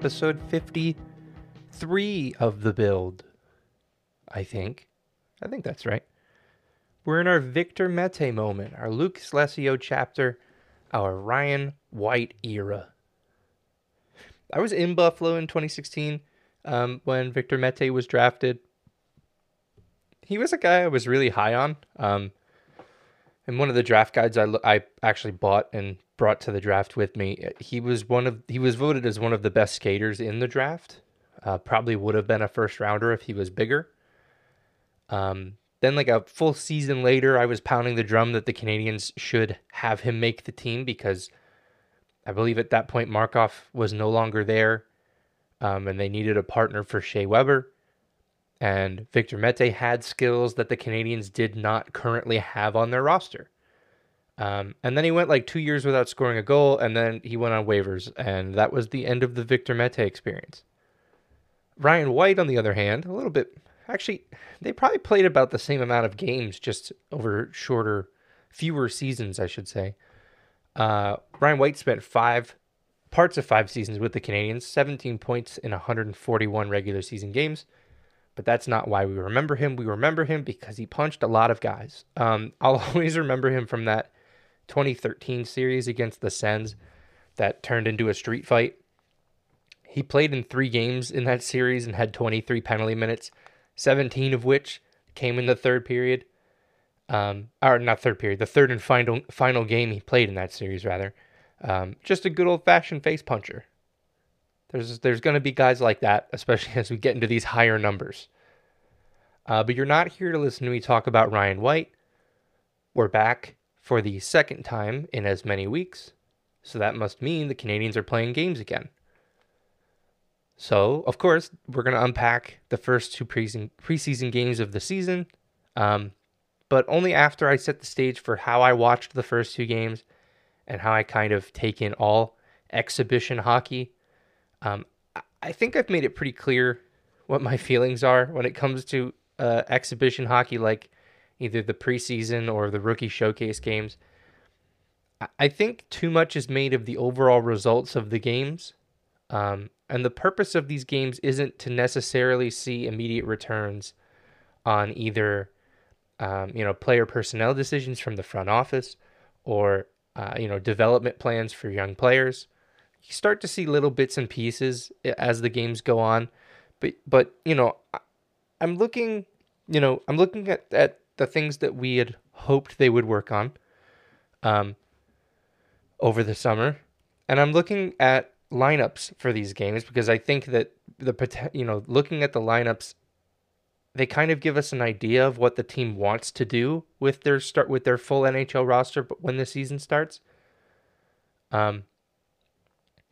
episode 53 of The Build. I think. I think that's right. We're in our Victor Mete moment, our Lukas Lessio chapter, our Ryan White era. I was in Buffalo in 2016 um, when Victor Mete was drafted. He was a guy I was really high on. Um, and one of the draft guides I, I actually bought and brought to the draft with me, he was one of he was voted as one of the best skaters in the draft. Uh, probably would have been a first rounder if he was bigger. Um, then, like a full season later, I was pounding the drum that the Canadiens should have him make the team because I believe at that point Markov was no longer there, um, and they needed a partner for Shea Weber. And Victor Mete had skills that the Canadiens did not currently have on their roster. Um, and then he went like two years without scoring a goal, and then he went on waivers, and that was the end of the Victor Mete experience. Ryan White, on the other hand, a little bit Actually, they probably played about the same amount of games, just over shorter, fewer seasons, I should say. Uh, Ryan White spent five parts of five seasons with the Canadiens, 17 points in 141 regular season games. But that's not why we remember him. We remember him because he punched a lot of guys. Um, I'll always remember him from that 2013 series against the Sens that turned into a street fight. He played in three games in that series and had 23 penalty minutes. 17 of which came in the third period. Um, or not third period, the third and final final game he played in that series, rather. Um, just a good old fashioned face puncher. There's there's going to be guys like that, especially as we get into these higher numbers. Uh, but you're not here to listen to me talk about Ryan White. We're back for the second time in as many weeks, so that must mean the Canadiens are playing games again. So, of course, we're going to unpack the first two preseason, preseason games of the season, um, but only after I set the stage for how I watched the first two games and how I kind of take in all exhibition hockey. Um, I think I've made it pretty clear what my feelings are when it comes to uh, exhibition hockey, like either the preseason or the rookie showcase games. I think too much is made of the overall results of the games. Um, and the purpose of these games isn't to necessarily see immediate returns on either, um, you know, player personnel decisions from the front office or, uh, you know, development plans for young players. You start to see little bits and pieces as the games go on, but but you know, I'm looking, you know, I'm looking at at the things that we had hoped they would work on, um, over the summer, and I'm looking at lineups for these games because I think that the you know looking at the lineups they kind of give us an idea of what the team wants to do with their start with their full NHL roster but when the season starts. Um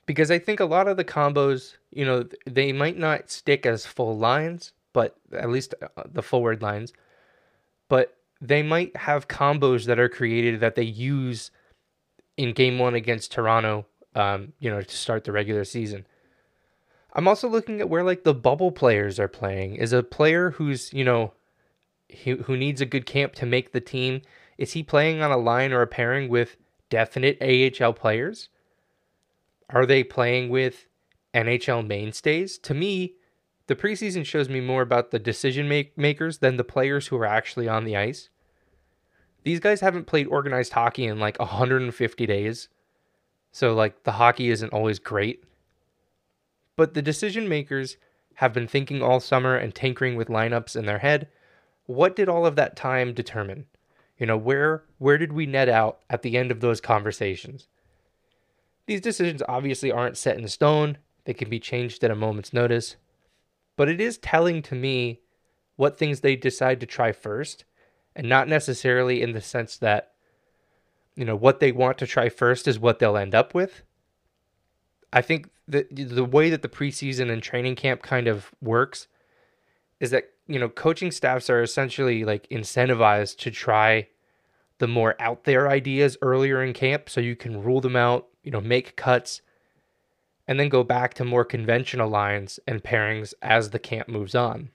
because I think a lot of the combos you know they might not stick as full lines but at least uh, the forward lines but they might have combos that are created that they use in game 1 against Toronto um, you know, to start the regular season. I'm also looking at where like the bubble players are playing. Is a player who's, you know, he, who needs a good camp to make the team, is he playing on a line or a pairing with definite AHL players? Are they playing with NHL mainstays? To me, the preseason shows me more about the decision make- makers than the players who are actually on the ice. These guys haven't played organized hockey in like 150 days. So, like, the hockey isn't always great. But the decision makers have been thinking all summer and tinkering with lineups in their head. What did all of that time determine? You know, where where did we net out at the end of those conversations? These decisions obviously aren't set in stone. They can be changed at a moment's notice. But it is telling to me what things they decide to try first, and not necessarily in the sense that you know what they want to try first is what they'll end up with. I think the the way that the preseason and training camp kind of works is that you know coaching staffs are essentially like incentivized to try the more out there ideas earlier in camp so you can rule them out, you know, make cuts and then go back to more conventional lines and pairings as the camp moves on.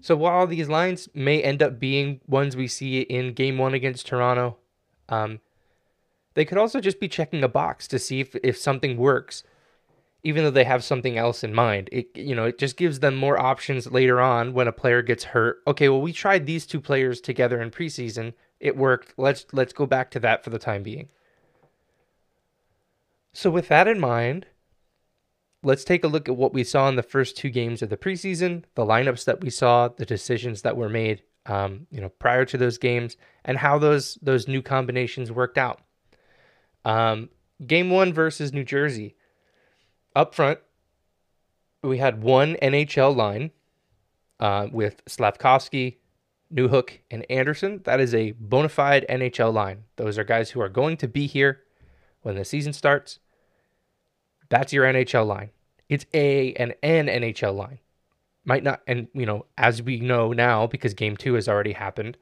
So while these lines may end up being ones we see in game one against Toronto, um, they could also just be checking a box to see if, if something works even though they have something else in mind. It you know, it just gives them more options later on when a player gets hurt. Okay, well we tried these two players together in preseason. It worked. Let's let's go back to that for the time being. So with that in mind, let's take a look at what we saw in the first two games of the preseason, the lineups that we saw, the decisions that were made, um, you know, prior to those games, and how those those new combinations worked out. Um, game one versus New Jersey. Up front, we had one NHL line uh, with Slafkovsky, Newhook, and Anderson. That is a bona fide NHL line. Those are guys who are going to be here when the season starts. That's your NHL line. It's a and an NHL line. Might not, and you know, as we know now, because game two has already happened,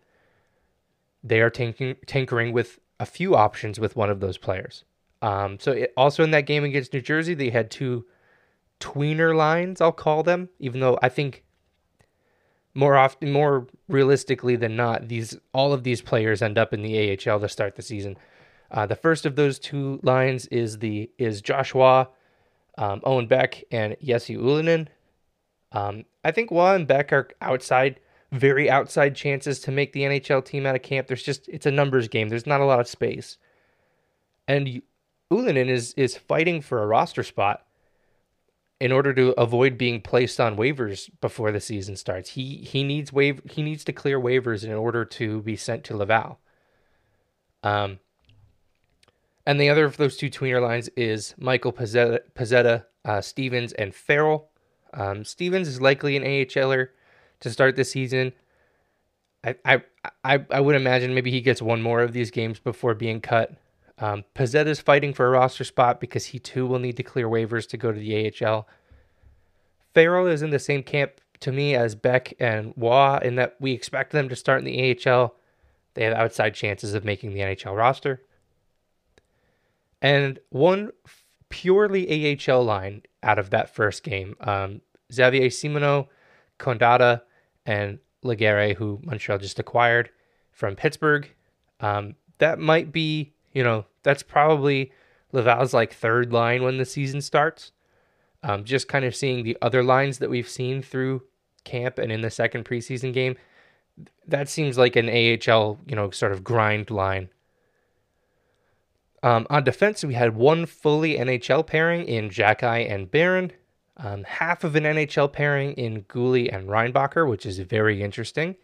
they are tanking, tinkering with a few options with one of those players. Um, so it, also in that game against New Jersey, they had two tweener lines, I'll call them, even though I think more often, more realistically than not, these all of these players end up in the AHL to start the season. Uh, the first of those two lines is the is Joshua, um, Owen Beck, and Jesse Ylönen. Um, I think Roy and Beck are outside, very outside chances to make the NHL team out of camp. There's just it's a numbers game. There's not a lot of space, and Ylönen is is fighting for a roster spot in order to avoid being placed on waivers before the season starts. He he needs waive he needs to clear waivers in order to be sent to Laval. Um, and the other of those two tweener lines is Michael Pezzetta uh, Stephens, and Farrell. Um, Stephens is likely an AHLer to start this season. I, I I I would imagine maybe he gets one more of these games before being cut. Um, is fighting for a roster spot because he too will need to clear waivers to go to the AHL. Farrell is in the same camp to me as Beck and Roy in that we expect them to start in the AHL. They have outside chances of making the NHL roster. And one purely AHL line out of that first game um, Xavier Simoneau, Condotta, and Legare, who Montreal just acquired from Pittsburgh. Um, that might be, you know, that's probably Laval's like third line when the season starts. Um, just kind of seeing the other lines that we've seen through camp and in the second preseason game, that seems like an AHL, you know, sort of grind line. Um, on defense, we had one fully NHL pairing in Xhekaj and Barron, um, half of an NHL pairing in Guhle and Reinbacher, which is very interesting,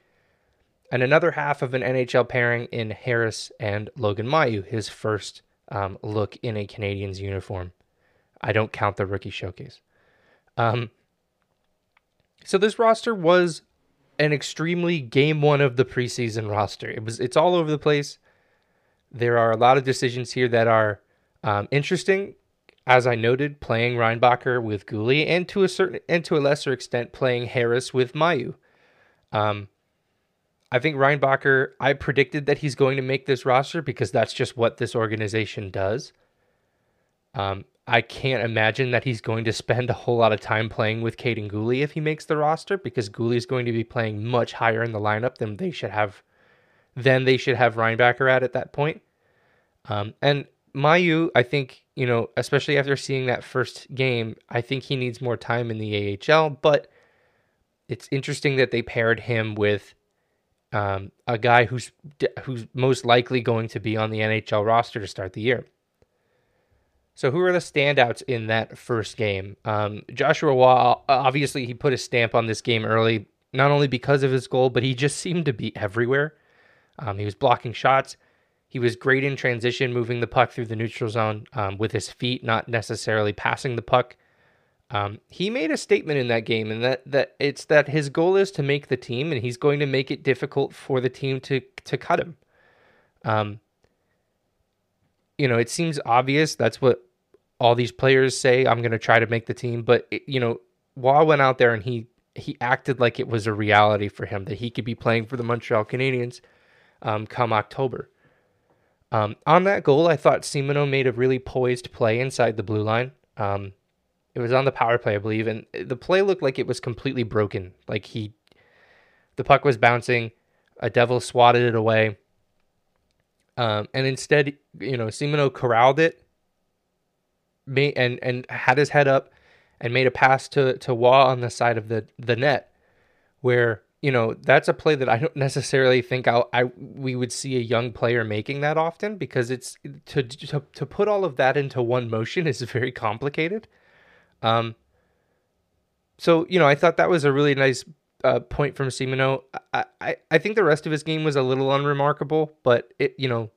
and another half of an NHL pairing in Harris and Logan Mailloux, his first um, look in a Canadiens uniform. I don't count the rookie showcase. Um, so this roster was an extremely game one of the preseason roster. It was it's all over the place. There are a lot of decisions here that are um, interesting. As I noted, playing Reinbacher with Guhle, and to a certain and to a lesser extent, playing Harris with Mailloux. Um, I think Reinbacher, I predicted that he's going to make this roster because that's just what this organization does. Um, I can't imagine that he's going to spend a whole lot of time playing with Kaiden Guhle if he makes the roster because Guhle is going to be playing much higher in the lineup than they should have than they should have Reinbacher at at that point. Um, and Mailloux, I think, you know, especially after seeing that first game, I think he needs more time in the AHL, but it's interesting that they paired him with um, a guy who's who's most likely going to be on the NHL roster to start the year. So, who are the standouts in that first game? Um, Joshua Roy, obviously, he put a stamp on this game early, not only because of his goal, but he just seemed to be everywhere. Um, he was blocking shots. He was great in transition, moving the puck through the neutral zone um, with his feet, not necessarily passing the puck. Um, he made a statement in that game, and that that it's that his goal is to make the team, and he's going to make it difficult for the team to to cut him. Um, you know, it seems obvious. That's what all these players say. I'm going to try to make the team, but it, you know, Roy went out there and he he acted like it was a reality for him that he could be playing for the Montreal Canadiens um, come October. Um, on that goal, I thought Simoneau made a really poised play inside the blue line. Um, it was on the power play, I believe, and the play looked like it was completely broken. Like he, the puck was bouncing, a devil swatted it away, um, and instead, you know, Simoneau corralled it, and and had his head up and made a pass to to Roy on the side of the the net, where you know that's a play that I don't necessarily think I I we would see a young player making that often because it's to to to put all of that into one motion is very complicated. Um. So you know, I thought that was a really nice uh, point from Simoneau. I, I I think the rest of his game was a little unremarkable, but it you know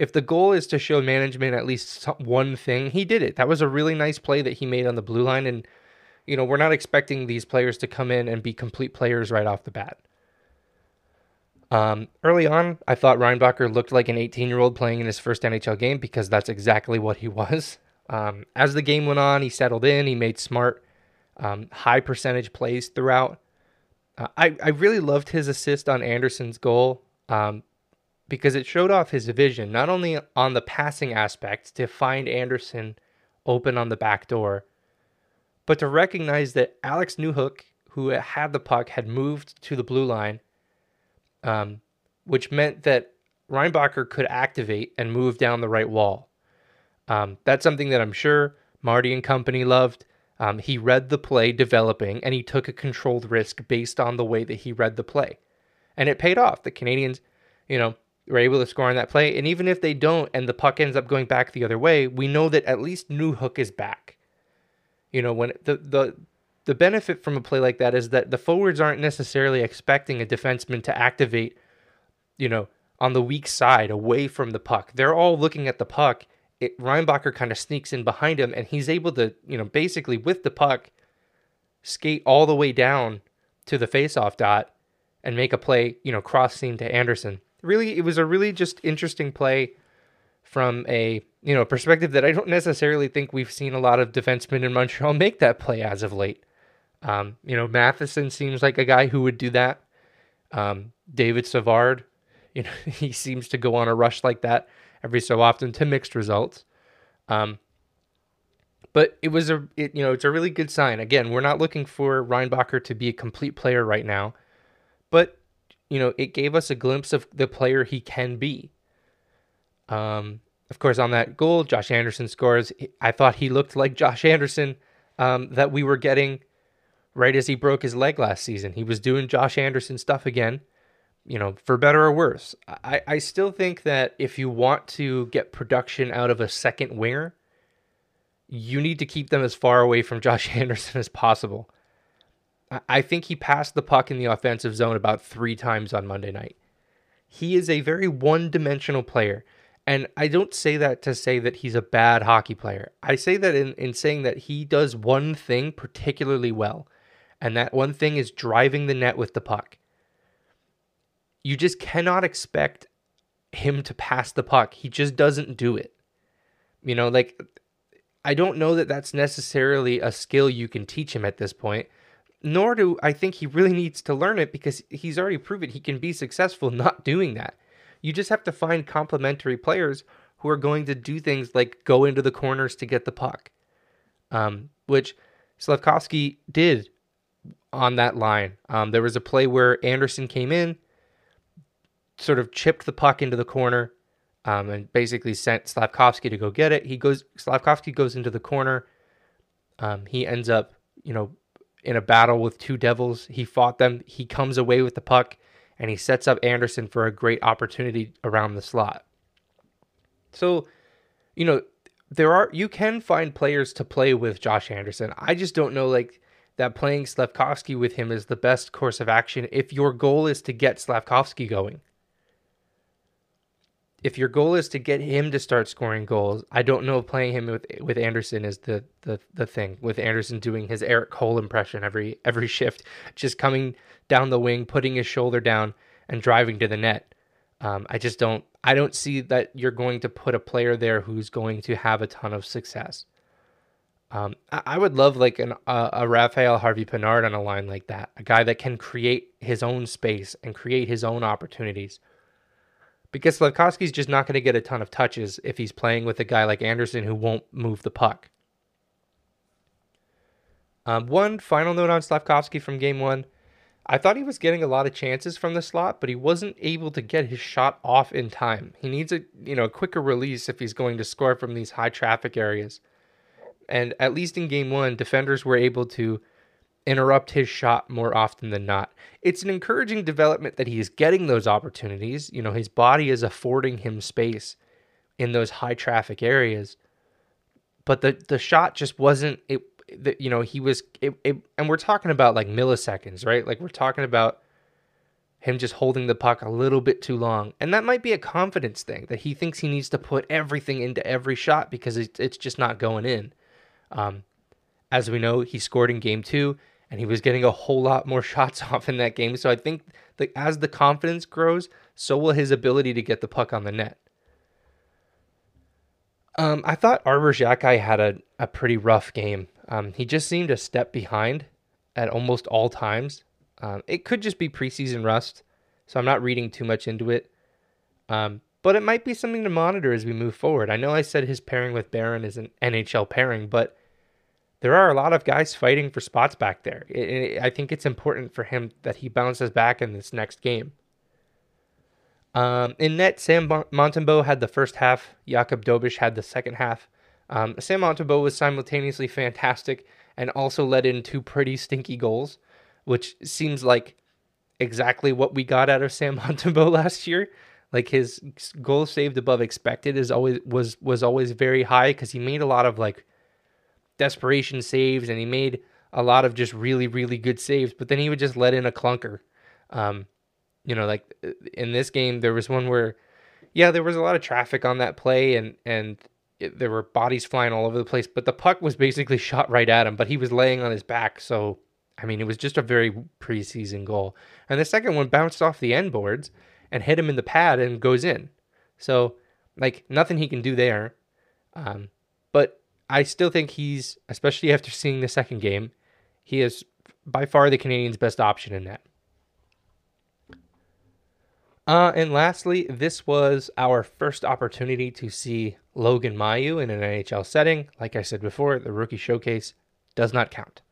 if the goal is to show management at least one thing, he did it. That was a really nice play that he made on the blue line. And, you know, we're not expecting these players to come in and be complete players right off the bat. Um, early on, I thought Reinbacher looked like an 18 year old playing in his first NHL game because that's exactly what he was. Um, as the game went on, he settled in, he made smart, um, high percentage plays throughout. Uh, I, I really loved his assist on Anderson's goal. Um, because it showed off his vision, not only on the passing aspect to find Anderson open on the back door, but to recognize that Alex Newhook, who had the puck, had moved to the blue line, um, which meant that Reinbacher could activate and move down the right wall. Um, that's something that I'm sure Marty and company loved. Um, he read the play developing and he took a controlled risk based on the way that he read the play. And it paid off. The Canadiens, you know, were able to score on that play. And even if they don't and the puck ends up going back the other way, we know that at least Newhook is back. You know, when the the the benefit from a play like that is that the forwards aren't necessarily expecting a defenseman to activate, you know, on the weak side away from the puck. They're all looking at the puck. It, Reinbacher kind of sneaks in behind him and he's able to, you know, basically with the puck skate all the way down to the faceoff dot and make a play, you know, cross seam to Anderson. really it was a really just interesting play from a you know perspective that I don't necessarily think we've seen a lot of defensemen in Montreal make that play as of late. Um, you know, Matheson seems like a guy who would do that. Um, David Savard, you know, he seems to go on a rush like that every so often to mixed results. Um, but it was a, it, you know, it's a really good sign. Again, we're not looking for Reinbacher to be a complete player right now, but you know, it gave us a glimpse of the player he can be. Um, of course, on that goal, Josh Anderson scores. I thought he looked like Josh Anderson um, that we were getting right as he broke his leg last season. He was doing Josh Anderson stuff again, you know, for better or worse. I, I still think that if you want to get production out of a second winger, you need to keep them as far away from Josh Anderson as possible. I think he passed the puck in the offensive zone about three times on Monday night. He is a very one dimensional player. And I don't say that to say that he's a bad hockey player. I say that in, in saying that he does one thing particularly well. And that one thing is driving the net with the puck. You just cannot expect him to pass the puck. He just doesn't do it. You know, like, I don't know that that's necessarily a skill you can teach him at this point nor do I think he really needs to learn it because he's already proven he can be successful not doing that. You just have to find complementary players who are going to do things like go into the corners to get the puck, um, which Slafkovsky did on that line. Um, there was a play where Anderson came in, sort of chipped the puck into the corner, um, and basically sent Slafkovsky to go get it. He goes, Slafkovsky goes into the corner. Um, he ends up, you know, in a battle with two Devils. He fought them. He comes away with the puck and he sets up Anderson for a great opportunity around the slot. So, you know, there are you can find players to play with Josh Anderson. I just don't know like that playing Slafkovsky with him is the best course of action if your goal is to get Slafkovsky going if your goal is to get him to start scoring goals, I don't know if playing him with with Anderson is the the the thing. With Anderson doing his Erik Cole impression every every shift, just coming down the wing, putting his shoulder down, and driving to the net. Um, I just don't. I don't see that you're going to put a player there who's going to have a ton of success. Um, I, I, would love like an, uh, a Raphael Harvey Pinard on a line like that, a guy that can create his own space and create his own opportunities because Slafkovsky's just not going to get a ton of touches if he's playing with a guy like Anderson who won't move the puck. Um, one final note on Slafkovsky from game one. I thought he was getting a lot of chances from the slot, but he wasn't able to get his shot off in time. He needs a you know a quicker release if he's going to score from these high traffic areas. and at least in game one, defenders were able to interrupt his shot more often than not. It's an encouraging development that he is getting those opportunities. You know, his body is affording him space in those high traffic areas. But the the shot just wasn't it the, you know, he was it, it, and we're talking about like milliseconds, right? Like we're talking about him just holding the puck a little bit too long. And that might be a confidence thing that he thinks he needs to put everything into every shot because it's just not going in. Um, as we know, he scored in game two and he was getting a whole lot more shots off in that game. So I think that as the confidence grows, so will his ability to get the puck on the net. Um, I thought Arber Xhekaj had a, a pretty rough game. Um, he just seemed a step behind at almost all times. Um, it could just be preseason rust, so I'm not reading too much into it. Um, but it might be something to monitor as we move forward. I know I said his pairing with Barron is an NHL pairing, but there are a lot of guys fighting for spots back there. It, it, I think it's important for him that he bounces back in this next game. Um, in net, Sam Montembeault had the first half. Jakub Dobeš had the second half. Um, Sam Montembeault was simultaneously fantastic and also let in two pretty stinky goals which seems like exactly what we got out of Sam Montembeault last year. Like his goal saved above expected is always was was always very high because he made a lot of like desperation saves and he made a lot of just really really good saves. But then he would just let in a clunker. Um, you know, like in this game there was one where, yeah, there was a lot of traffic on that play and and it, there were bodies flying all over the place. But the puck was basically shot right at him. But he was laying on his back, so I mean, it was just a very preseason goal. And the second one bounced off the end boards and hit him in the pad and goes in. So, like, nothing he can do there. Um, but I still think he's, especially after seeing the second game, he is by far the Canadiens' best option in that. Uh, and lastly, this was our first opportunity to see Logan Mailloux in an NHL setting. Like I said before, the rookie showcase does not count.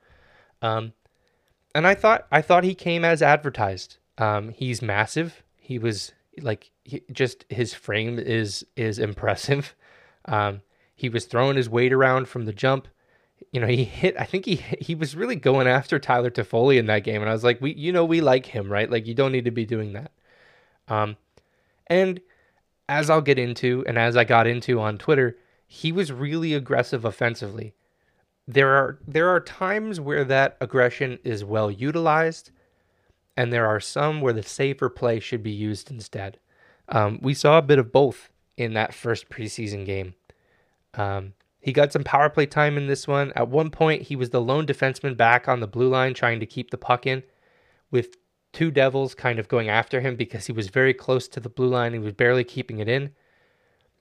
Um, and I thought I thought he came as advertised. Um, he's massive. He was like he, just his frame is is impressive. Um, he was throwing his weight around from the jump. You know, he hit. I think he he was really going after Tyler Toffoli in that game, and I was like, we you know we like him, right? Like you don't need to be doing that. Um, and as I'll get into, and as I got into on Twitter, he was really aggressive offensively there are there are times where that aggression is well utilized, and there are some where the safer play should be used instead. Um, we saw a bit of both in that first preseason game. Um, he got some power play time in this one. At one point, he was the lone defenseman back on the blue line trying to keep the puck in, with two Devils kind of going after him because he was very close to the blue line. He was barely keeping it in.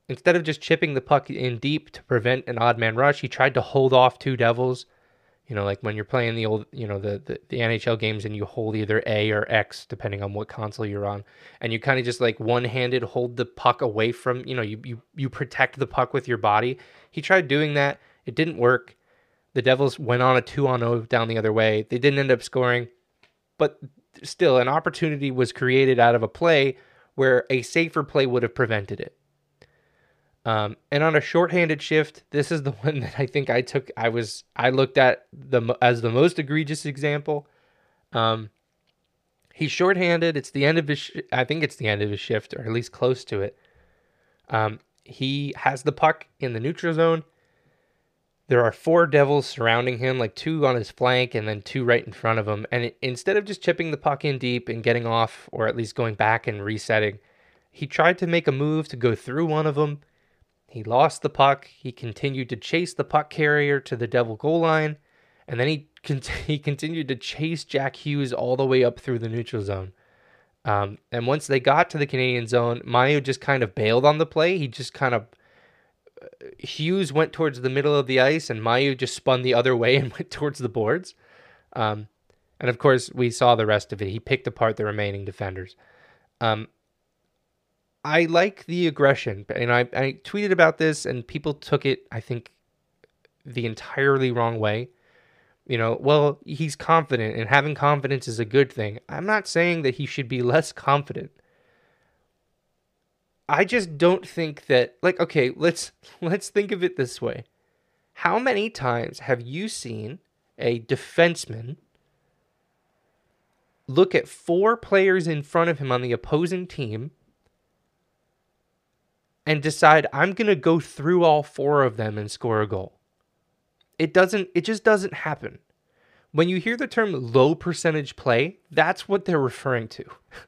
Instead of just chipping the puck in deep to prevent an odd man rush, he tried to hold off two Devils. You know, like when you're playing the old, you know, the, the, the NHL games and you hold either A or X, depending on what console you're on. And you kind of just like one handed hold the puck away from, you know, you, you, you protect the puck with your body. He tried doing that. It didn't work. The Devils went on a 2 on 0 down the other way. They didn't end up scoring, but still, an opportunity was created out of a play where a safer play would have prevented it. Um, and on a shorthanded shift, this is the one that I think I took. I was I looked at the as the most egregious example. Um, he's shorthanded. It's the end of his. Sh- I think it's the end of his shift, or at least close to it. Um, he has the puck in the neutral zone. There are four devils surrounding him, like two on his flank and then two right in front of him. And it, instead of just chipping the puck in deep and getting off, or at least going back and resetting, he tried to make a move to go through one of them he lost the puck. He continued to chase the puck carrier to the Devil goal line, and then he he continued to chase Jack Hughes all the way up through the neutral zone. Um, and once they got to the Canadian zone, Mailloux just kind of bailed on the play. He just kind of uh, Hughes went towards the middle of the ice, and Mailloux just spun the other way and went towards the boards. Um, and of course, we saw the rest of it. He picked apart the remaining defenders. Um, I like the aggression, and I, I tweeted about this, and people took it, I think, the entirely wrong way. You know, well, he's confident, and having confidence is a good thing. I'm not saying that he should be less confident. I just don't think that, like, okay, let's let's think of it this way. How many times have you seen a defenseman look at four players in front of him on the opposing team and decide I'm going to go through all four of them and score a goal. It doesn't it just doesn't happen. When you hear the term low percentage play, that's what they're referring to.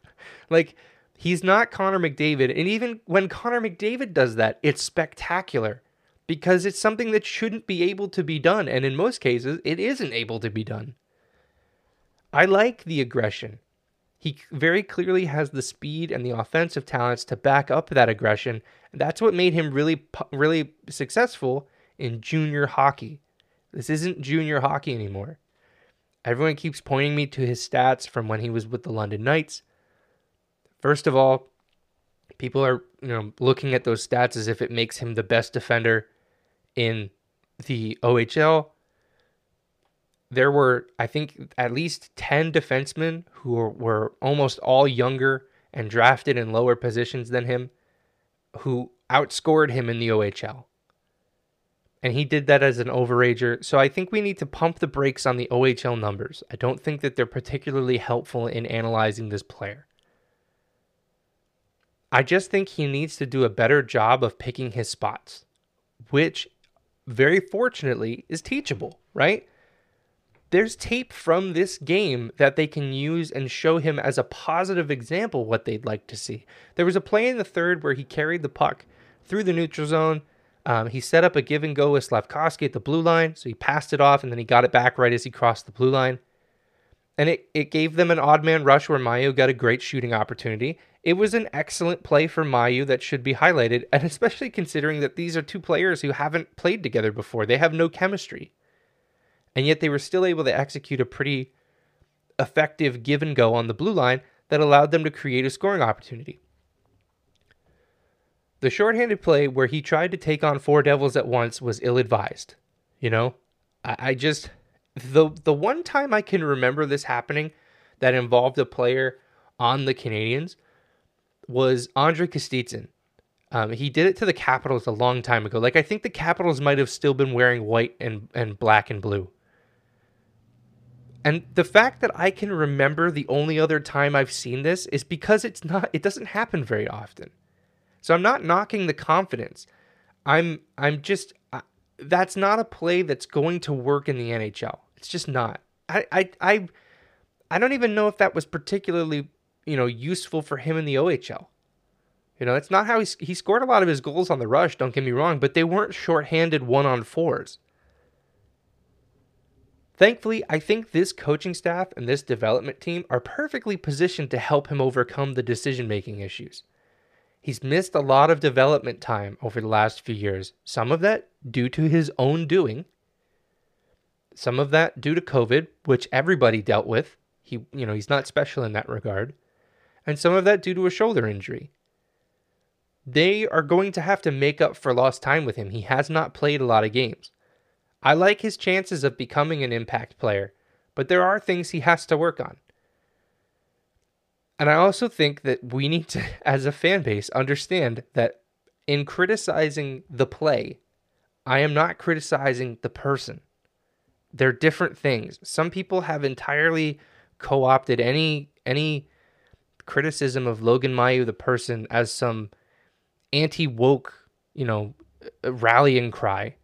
like he's not Connor McDavid and even when Connor McDavid does that, it's spectacular because it's something that shouldn't be able to be done and in most cases it isn't able to be done. I like the aggression. He very clearly has the speed and the offensive talents to back up that aggression. And that's what made him really, really successful in junior hockey. This isn't junior hockey anymore. Everyone keeps pointing me to his stats from when he was with the London Knights. First of all, people are you know looking at those stats as if it makes him the best defender in the OHL there were, I think, at least 10 defensemen who were, were almost all younger and drafted in lower positions than him who outscored him in the OHL. And he did that as an overager. So I think we need to pump the brakes on the OHL numbers. I don't think that they're particularly helpful in analyzing this player. I just think he needs to do a better job of picking his spots, which very fortunately is teachable, right? There's tape from this game that they can use and show him as a positive example what they'd like to see. There was a play in the third where he carried the puck through the neutral zone. Um, he set up a give and go with Slafkovsky at the blue line, so he passed it off and then he got it back right as he crossed the blue line. And it, it gave them an odd man rush where Mailloux got a great shooting opportunity. It was an excellent play for Mailloux that should be highlighted, and especially considering that these are two players who haven't played together before. They have no chemistry and yet they were still able to execute a pretty effective give and go on the blue line that allowed them to create a scoring opportunity. The shorthanded play where he tried to take on four Devils at once was ill advised. You know, I, I, just the the one time I can remember this happening that involved a player on the Canadiens was Andrei Kostitsyn. Um, he did it to the Capitals a long time ago. Like I think the Capitals might have still been wearing white and, and black and blue and the fact that I can remember the only other time I've seen this is because it's not it doesn't happen very often. So I'm not knocking the confidence. I'm I'm just uh, that's not a play that's going to work in the NHL. It's just not. I I I I don't even know if that was particularly, you know, useful for him in the OHL. You know, it's not how he he scored a lot of his goals on the rush, don't get me wrong, but they weren't shorthanded one on fours. Thankfully, I think this coaching staff and this development team are perfectly positioned to help him overcome the decision making issues. He's missed a lot of development time over the last few years, some of that due to his own doing, some of that due to COVID, which everybody dealt with. He, you know, he's not special in that regard, and some of that due to a shoulder injury. They are going to have to make up for lost time with him. He has not played a lot of games. I like his chances of becoming an impact player, but there are things he has to work on. And I also think that we need to, as a fan base, understand that in criticizing the play, I am not criticizing the person. They're different things. Some people have entirely co-opted any any criticism of Logan Mailloux the person, as some anti-woke, you know, rallying cry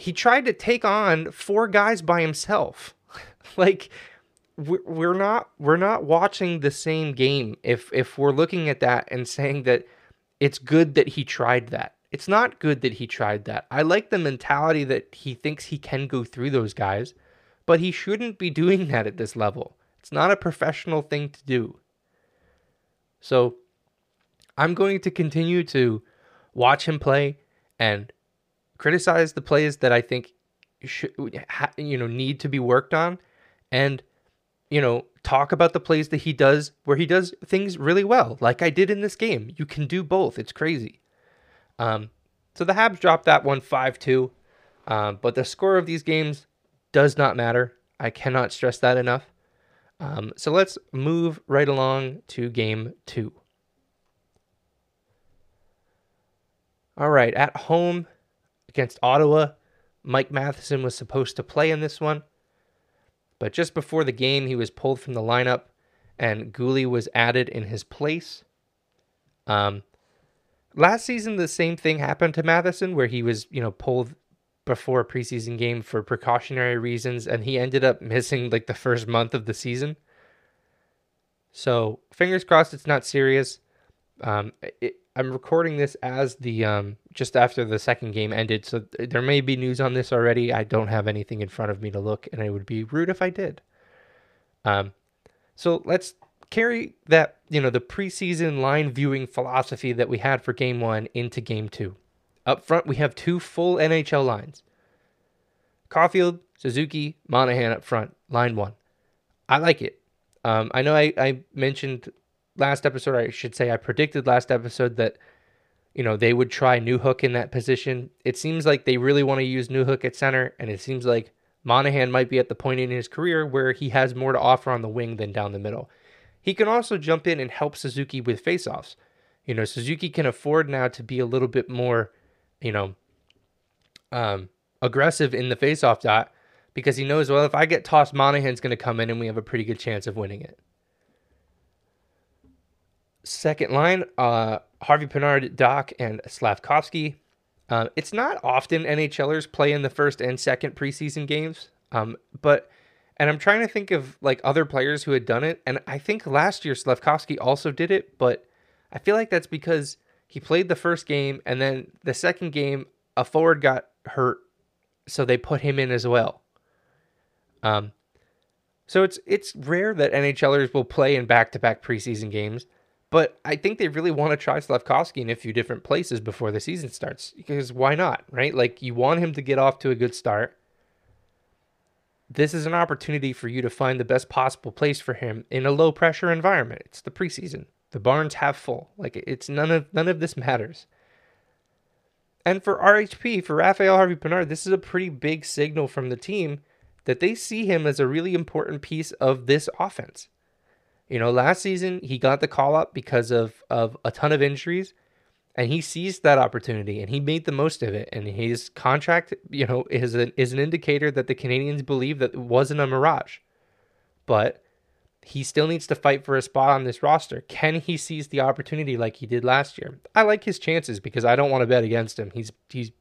he tried to take on four guys by himself. like we're not we're not watching the same game if if we're looking at that and saying that it's good that he tried that. It's not good that he tried that. I like the mentality that he thinks he can go through those guys, but he shouldn't be doing that at this level. It's not a professional thing to do. So I'm going to continue to watch him play and criticize the plays that I think should you know need to be worked on, and you know talk about the plays that he does where he does things really well, like I did in this game. You can do both. It's crazy. Um, so the Habs dropped that one five two, um, but the score of these games does not matter. I cannot stress that enough. Um, so let's move right along to game two. All right, at home, against Ottawa. Mike Matheson was supposed to play in this one, but just before the game, he was pulled from the lineup, and Guhle was added in his place. Um, last season, the same thing happened to Matheson, where he was, you know, pulled before a preseason game for precautionary reasons, and he ended up missing like the first month of the season. So fingers crossed, it's not serious. Um, it, I'm recording this as the um, just after the second game ended, so th- there may be news on this already. I don't have anything in front of me to look, and it would be rude if I did. Um, so let's carry that you know the preseason line viewing philosophy that we had for game one into game two. Up front, we have two full NHL lines. Caufield, Suzuki, Monahan up front, line one. I like it. Um, I know I, I mentioned last episode, I should say I predicted last episode that you know they would try Newhook in that position. It seems like they really want to use Newhook at center, and it seems like Monahan might be at the point in his career where he has more to offer on the wing than down the middle. He can also jump in and help Suzuki with faceoffs. You know, Suzuki can afford now to be a little bit more, you know, um, aggressive in the faceoff dot because he knows, well, if I get tossed, Monahan's going to come in and we have a pretty good chance of winning it. Second line, uh, Harvey Pinard, Dach, and Slafkovsky. Uh, it's not often NHLers play in the first and second preseason games, um, but and I'm trying to think of like other players who had done it, and I think last year Slafkovsky also did it, but I feel like that's because he played the first game and then the second game a forward got hurt, so they put him in as well. Um, so it's it's rare that NHLers will play in back-to-back preseason games, but I think they really want to try Slafkovsky in a few different places before the season starts because why not, right? Like you want him to get off to a good start this is an opportunity for you to find the best possible place for him in a low pressure environment. It's the preseason. The barns have full. Like it's none of none of this matters. And for RHP, for Raphael Harvey Pinard, this is a pretty big signal from the team that they see him as a really important piece of this offense. You know, last season he got the call up because of of a ton of injuries and he seized that opportunity and he made the most of it. And his contract, you know, is an is an indicator that the Canadiens believe that it wasn't a mirage. But he still needs to fight for a spot on this roster. Can he seize the opportunity like he did last year? I like his chances because I don't want to bet against him. He's he's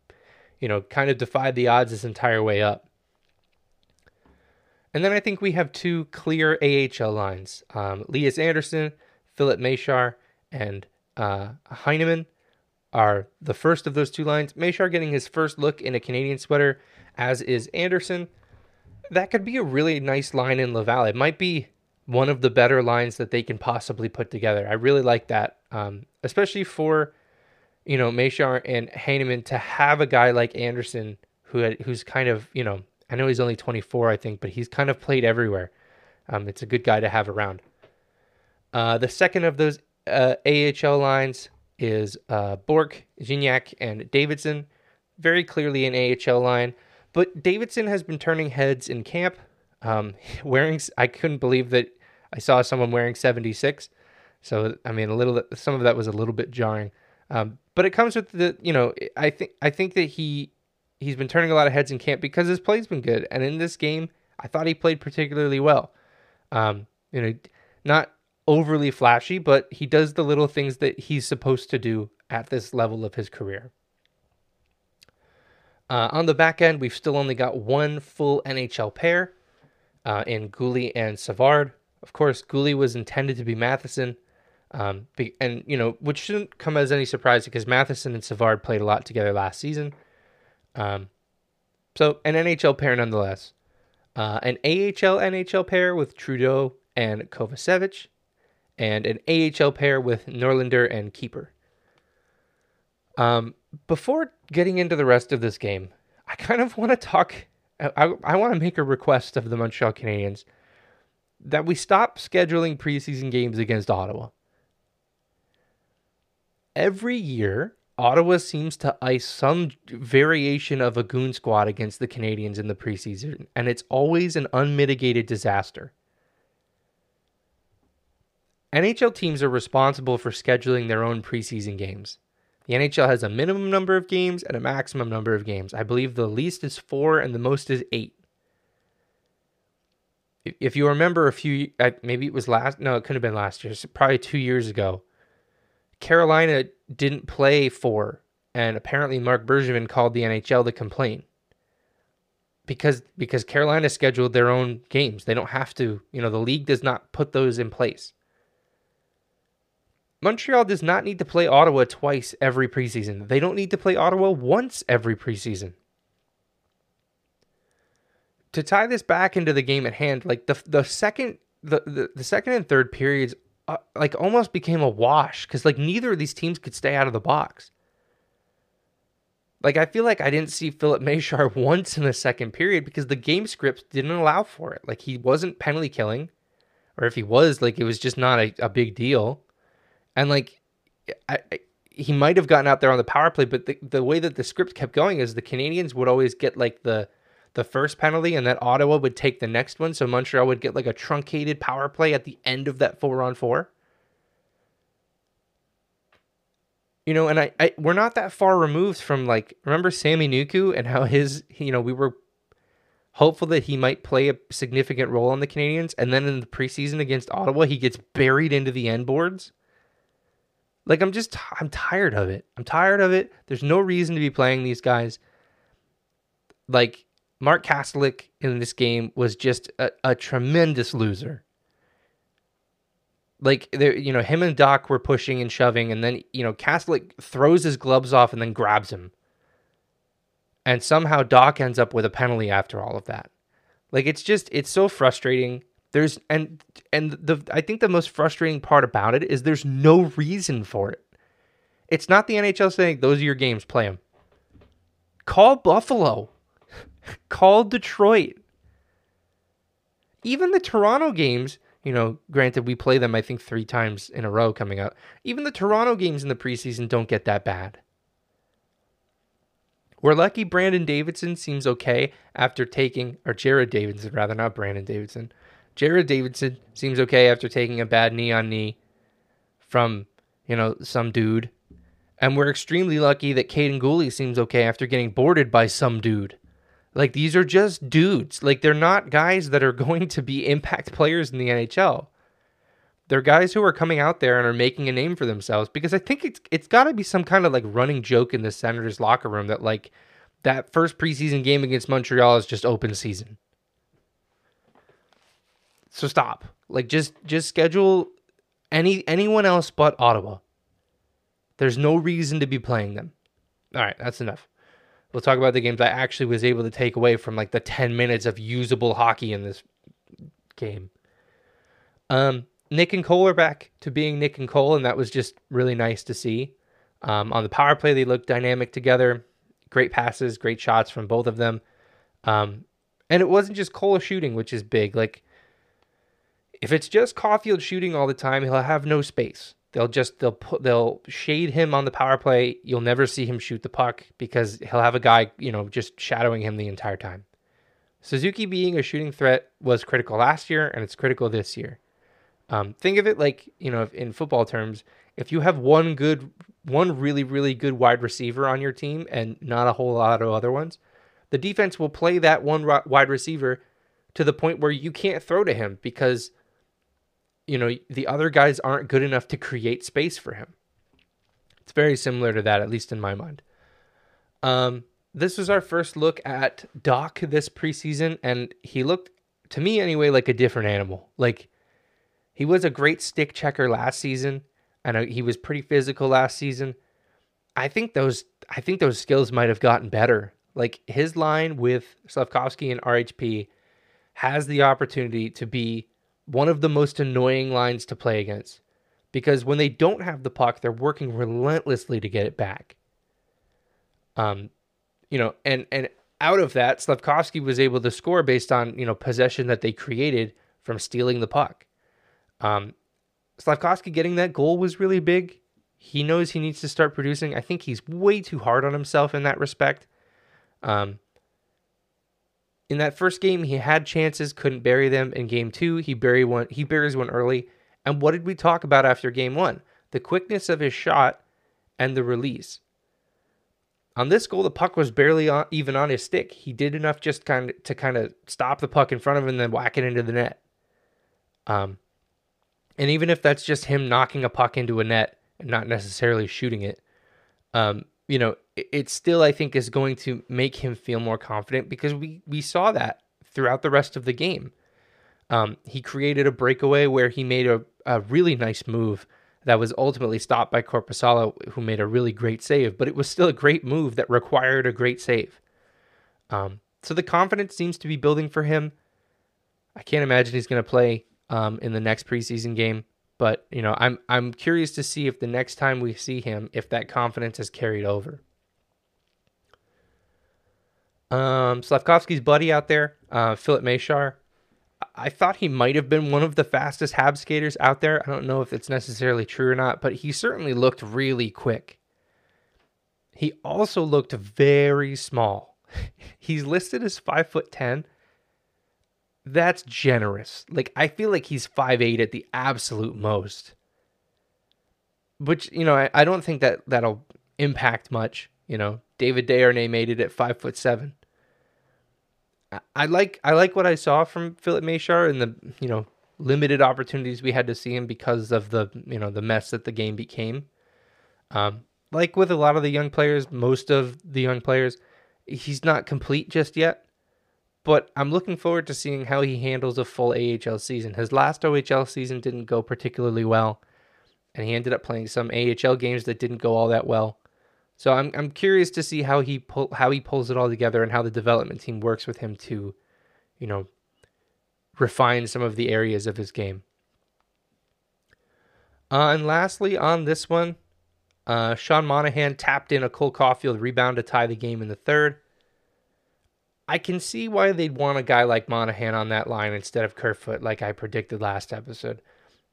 you know kind of defied the odds this entire way up. And then I think we have two clear AHL lines: um, Lias Andersson, Filip Mesar, and uh, Heineman are the first of those two lines. Mesar getting his first look in a Canadian sweater, as is Andersson. That could be a really nice line in Laval. It might be one of the better lines that they can possibly put together. I really like that, um, especially for you know Mesar and Heineman to have a guy like Andersson who had, who's kind of you know I know he's only 24 I think, but he's kind of played everywhere. Um, it's a good guy to have around. Uh, the second of those uh, AHL lines is uh, Bourque, Gignac, and Davidson. Very clearly an AHL line. But Davidson has been turning heads in camp. Um, wearing, I couldn't believe that I saw someone wearing 76. So I mean, a little, some of that was a little bit jarring. Um, but it comes with the, you know, I think I think that he he's been turning a lot of heads in camp because his play's been good, and in this game, I thought he played particularly well. Um, you know, not overly flashy, but he does the little things that he's supposed to do at this level of his career. Uh, on the back end, we've still only got one full NHL pair uh, in Guhle and Savard. Of course, Guhle was intended to be Matheson, um, and you know, which shouldn't come as any surprise because Matheson and Savard played a lot together last season. Um, so an NHL pair nonetheless. Uh, an AHL NHL pair with Trudeau and Kovacevic, and an AHL pair with Norlinder and Keeper. Um, before getting into the rest of this game, I kind of want to talk. I, I want to make a request of the Montreal Canadiens that we stop scheduling preseason games against Ottawa. Every year, Ottawa seems to ice some variation of a goon squad against the Canadiens in the preseason, and it's always an unmitigated disaster. NHL teams are responsible for scheduling their own preseason games. The NHL has a minimum number of games and a maximum number of games. I believe the least is four and the most is eight. If you remember a few, uh, maybe it was last, no, it couldn't have been last year, probably two years ago. Carolina didn't play for, and apparently Marc Bergevin called the NHL to complain because because Carolina scheduled their own games. They don't have to, you know, the league does not put those in place. Montreal does not need to play Ottawa twice every preseason. They don't need to play Ottawa once every preseason. To tie this back into the game at hand, like the the second the the, the second and third periods uh, like almost became a wash cuz like neither of these teams could stay out of the box. Like I feel like I didn't see Filip Mesar once in the second period because the game script didn't allow for it. Like he wasn't penalty killing, or if he was, like it was just not a, a big deal. And like, I, I, he might have gotten out there on the power play, but the, the way that the script kept going is the Canadiens would always get like the the first penalty, and then Ottawa would take the next one. So Montreal would get like a truncated power play at the end of that four on four. You know, and I, I we're not that far removed from like remember Sami Niku and how his you know we were hopeful that he might play a significant role on the Canadiens, and then in the preseason against Ottawa, he gets buried into the end boards. Like I'm just I'm tired of it. I'm tired of it. There's no reason to be playing these guys. Like Mark Kastelic in this game was just a, a tremendous loser. Like there, you know, him and Dach were pushing and shoving, and then you know Kastelic throws his gloves off and then grabs him, and somehow Dach ends up with a penalty after all of that. Like it's just it's so frustrating. There's and and the I think the most frustrating part about it is there's no reason for it. It's not the NHL saying those are your games, play them. Call Buffalo. Call Detroit. Even the Toronto games, you know, granted we play them I think 3 times in a row coming up. Even the Toronto games in the preseason don't get that bad. We're lucky Brandon Davidson seems okay after taking, or Jared Davidson rather, not Brandon Davidson, Jared Davidson seems okay after taking a bad knee on knee from, you know, some dude. And we're extremely lucky that Kaiden Guhle seems okay after getting boarded by some dude. Like these are just dudes. Like they're not guys that are going to be impact players in the NHL. They're guys who are coming out there and are making a name for themselves because I think it's it's got to be some kind of like running joke in the Senators locker room that like that first preseason game against Montreal is just open season. So stop. Like just just schedule any anyone else but Ottawa. There's no reason to be playing them. All right, that's enough. We'll talk about the games I actually was able to take away from like the 10 minutes of usable hockey in this game. Um, Nick and Cole are back to being Nick and Cole, and that was just really nice to see. Um, on the power play, they looked dynamic together. Great passes, great shots from both of them. Um, and it wasn't just Cole shooting, which is big. Like if it's just Caufield shooting all the time, he'll have no space. They'll just they'll put they'll shade him on the power play. You'll never see him shoot the puck because he'll have a guy, you know, just shadowing him the entire time. Suzuki being a shooting threat was critical last year and it's critical this year. Um, think of it like, you know, in football terms, if you have one good one really really good wide receiver on your team and not a whole lot of other ones, the defense will play that one wide receiver to the point where you can't throw to him because you know, the other guys aren't good enough to create space for him. It's very similar to that, at least in my mind. Um, this was our first look at Dach this preseason, and he looked, to me anyway, like a different animal. Like, he was a great stick checker last season, and he was pretty physical last season. I think those, I think those skills might have gotten better. Like his line with Slafkovsky and RHP has the opportunity to be one of the most annoying lines to play against because when they don't have the puck, they're working relentlessly to get it back. Um, you know, and and out of that, Slafkovsky was able to score based on you know possession that they created from stealing the puck. Um, Slafkovsky getting that goal was really big. He knows he needs to start producing. I think he's way too hard on himself in that respect. Um, in that first game, he had chances, couldn't bury them. In game two, he bury one. He buries one early. And what did we talk about after game one? The quickness of his shot and the release. On this goal, the puck was barely on, even on his stick. He did enough just kind of to kind of stop the puck in front of him and then whack it into the net. Um, and even if that's just him knocking a puck into a net and not necessarily shooting it, um, you know, it, still I think is going to make him feel more confident because we we saw that throughout the rest of the game. Um, he created a breakaway where he made a, a really nice move that was ultimately stopped by Korpisalo, who made a really great save, but it was still a great move that required a great save. Um, so the confidence seems to be building for him. I can't imagine he's going to play um, in the next preseason game, but you know, I'm I'm curious to see if the next time we see him, if that confidence is carried over. Um, Slafkovsky's buddy out there, uh, Filip Mesar, I thought he might have been one of the fastest Hab skaters out there. I don't know if it's necessarily true or not, but he certainly looked really quick. He also looked very small. he's listed as five foot ten. That's generous. Like I feel like he's five eight at the absolute most. Which you know I, I don't think that that'll impact much. You know, David Desharnais made it at five foot seven. I like I like what I saw from Filip Mesar and the you know limited opportunities we had to see him because of the you know the mess that the game became. Um, like with a lot of the young players, most of the young players, he's not complete just yet. But I'm looking forward to seeing how he handles a full AHL season. His last OHL season didn't go particularly well, and he ended up playing some AHL games that didn't go all that well. So I'm I'm curious to see how he pull how he pulls it all together and how the development team works with him to, you know, refine some of the areas of his game. Uh, and lastly, on this one, uh, Sean Monahan tapped in a Cole Caufield rebound to tie the game in the third. I can see why they'd want a guy like Monahan on that line instead of Kerfoot, like I predicted last episode.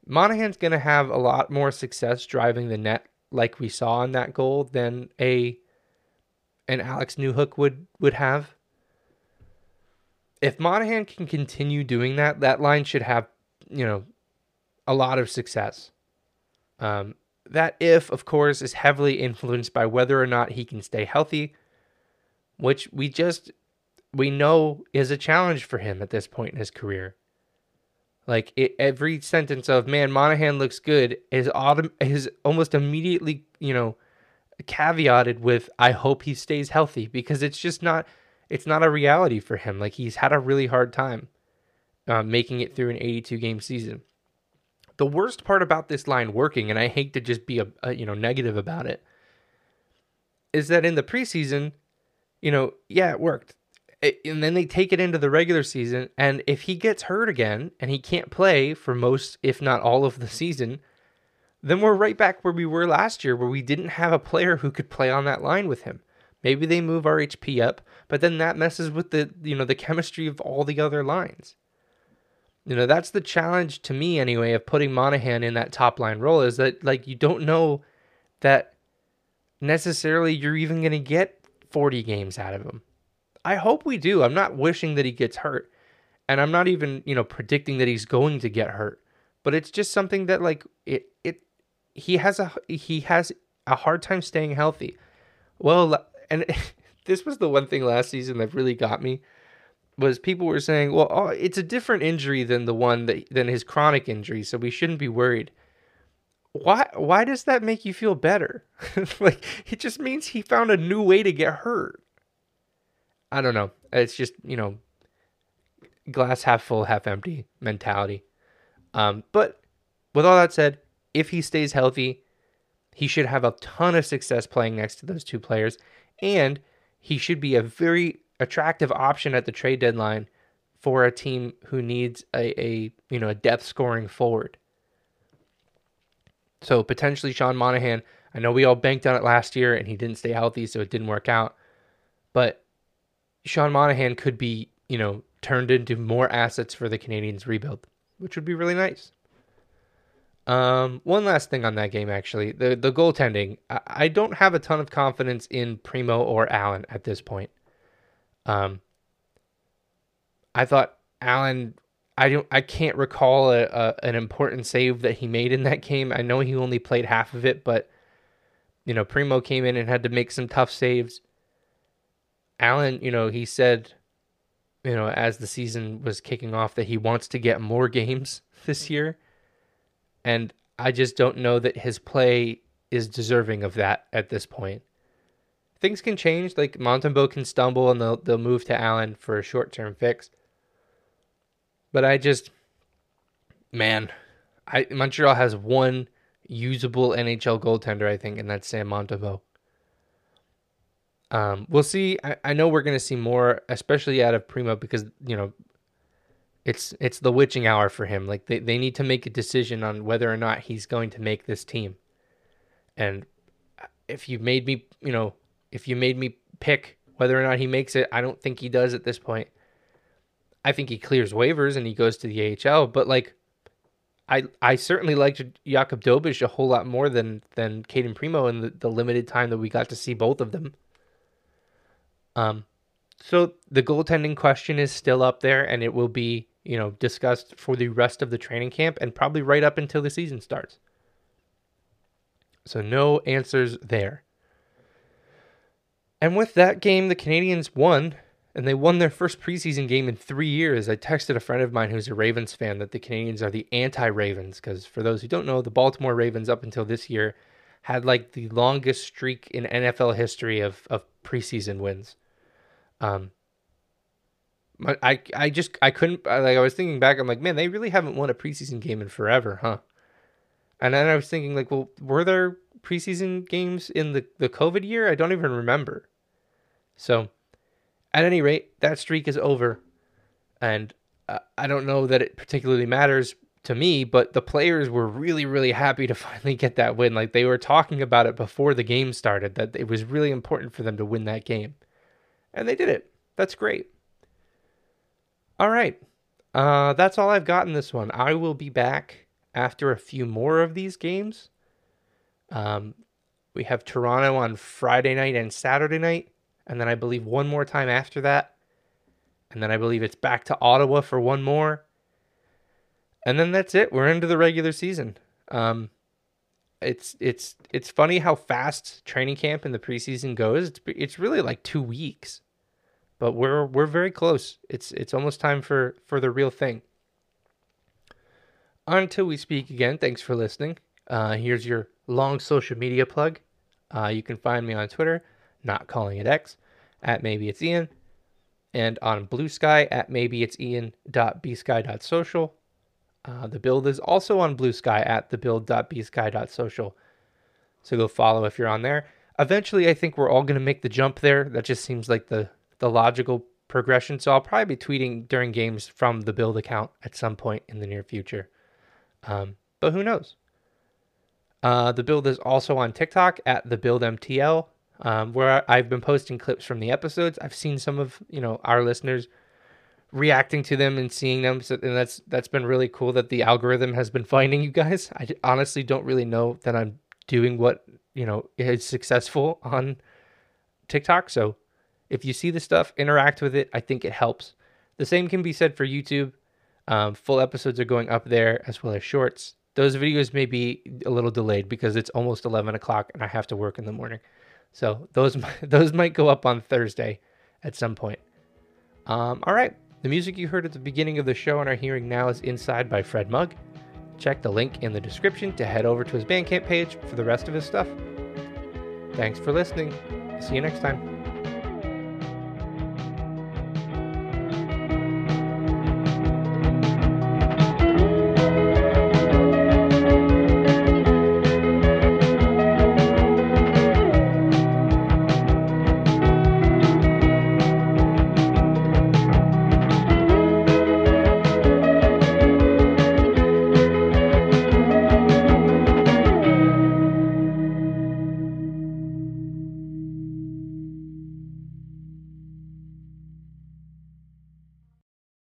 Monahan's going to have a lot more success driving the net like we saw in that goal than a an Alex Newhook would would have. If Monahan can continue doing that, that line should have, you know, a lot of success. Um, that if, of course, is heavily influenced by whether or not he can stay healthy, which we just we know is a challenge for him at this point in his career. Like it, every sentence of "man, Monahan looks good" is autom- is almost immediately, you know, caveated with "I hope he stays healthy" because it's just not it's not a reality for him. Like he's had a really hard time uh, making it through an 82 game season. The worst part about this line working, and I hate to just be a, a you know negative about it, is that in the preseason, you know, yeah, it worked Eh, and then they take it into the regular season and if he gets hurt again and he can't play for most if not all of the season then we're right back where we were last year where we didn't have a player who could play on that line with him. Maybe they move RHP up but then that messes with the you know the chemistry of all the other lines. You know that's the challenge to me anyway of putting monahan in that top line role is that like you don't know that necessarily you're even going to get 40 games out of him I hope we do. I'm not wishing that he gets hurt. And I'm not even, you know, predicting that he's going to get hurt. But it's just something that like it it he has a he has a hard time staying healthy. Well, and this was the one thing last season that really got me was people were saying, "Well, oh, it's a different injury than the one that than his chronic injury, so we shouldn't be worried." Why why does that make you feel better? like it just means he found a new way to get hurt. I don't know. It's just you know, glass half full, half empty mentality. Um, but with all that said, if he stays healthy, he should have a ton of success playing next to those two players, and he should be a very attractive option at the trade deadline for a team who needs a, a you know a depth scoring forward. So potentially Sean Monahan. I know we all banked on it last year and he didn't stay healthy, so it didn't work out. But Sean Monahan could be, you know, turned into more assets for the Canadiens rebuild, which would be really nice. Um, one last thing on that game, actually, the the goaltending. I, I don't have a ton of confidence in Primeau or Allen at this point. Um, I thought Allen. I don't. I can't recall a, a, an important save that he made in that game. I know he only played half of it, but you know, Primeau came in and had to make some tough saves. Allen, you know, he said, you know, as the season was kicking off, that he wants to get more games this year. And I just don't know that his play is deserving of that at this point. Things can change. Like Montembeault can stumble and they'll they'll move to Allen for a short term fix. But I just man, I Montreal has one usable NHL goaltender, I think, and that's Sam Montembeault. Um, we'll see. I, I know we're going to see more, especially out of Primeau, because you know it's it's the witching hour for him. Like they, they need to make a decision on whether or not he's going to make this team. And if you made me, you know, if you made me pick whether or not he makes it, I don't think he does at this point. I think he clears waivers and he goes to the AHL, but like I I certainly liked Jakub Dobeš a whole lot more than than Cayden Primeau in the, the limited time that we got to see both of them. Um, so the goaltending question is still up there, and it will be you know discussed for the rest of the training camp and probably right up until the season starts. So no answers there. And with that game, the Canadiens won and they won their first preseason game in three years. I texted a friend of mine who's a Ravens fan that the Canadiens are the anti Ravens because, for those who don't know, the Baltimore Ravens up until this year had like the longest streak in NFL history of, of preseason wins. Um, I I just I couldn't like I was thinking back. I'm like, man, they really haven't won a preseason game in forever, huh? And then I was thinking, like, well, were there preseason games in the the COVID year? I don't even remember. So at any rate, that streak is over. And uh, I don't know that it particularly matters to me, but the players were really, really happy to finally get that win. Like they were talking about it before the game started, that it was really important for them to win that game. And they did it. That's great. All right. Uh, that's all I've got in this one. I will be back after a few more of these games. Um, we have Toronto on Friday night and Saturday night and then I believe one more time after that. And then I believe it's back to Ottawa for one more. And then that's it. We're into the regular season. Um, it's it's it's funny how fast training camp in the preseason goes. It's it's really like two weeks, but we're we're very close. It's it's almost time for for the real thing. Until we speak again, thanks for listening. Uh, here's your long social media plug. Uh, you can find me on Twitter not calling it X, at maybe it's Ian, and on Bluesky at maybe it's Ian.bsky.social. Uh, the build is also on Bluesky at the build.bsky.social. So go follow if you're on there. Eventually, I think we're all going to make the jump there. That just seems like the, the logical progression. So I'll probably be tweeting during games from the build account at some point in the near future. Um, but who knows? Uh, the build is also on TikTok at the build MTL um, where I've been posting clips from the episodes. I've seen some of you know our listeners reacting to them and seeing them, so, and that's that's been really cool that the algorithm has been finding you guys. I honestly don't really know that I'm doing what you know is successful on TikTok. So if you see the stuff, interact with it. I think it helps. The same can be said for YouTube. Um, full episodes are going up there as well as shorts. Those videos may be a little delayed because it's almost 11 o'clock and I have to work in the morning. So those those might go up on Thursday at some point. Um, all right. The music you heard at the beginning of the show and are hearing now is Inside by Fred Mug. Check the link in the description to head over to his Bandcamp page for the rest of his stuff. Thanks for listening. See you next time.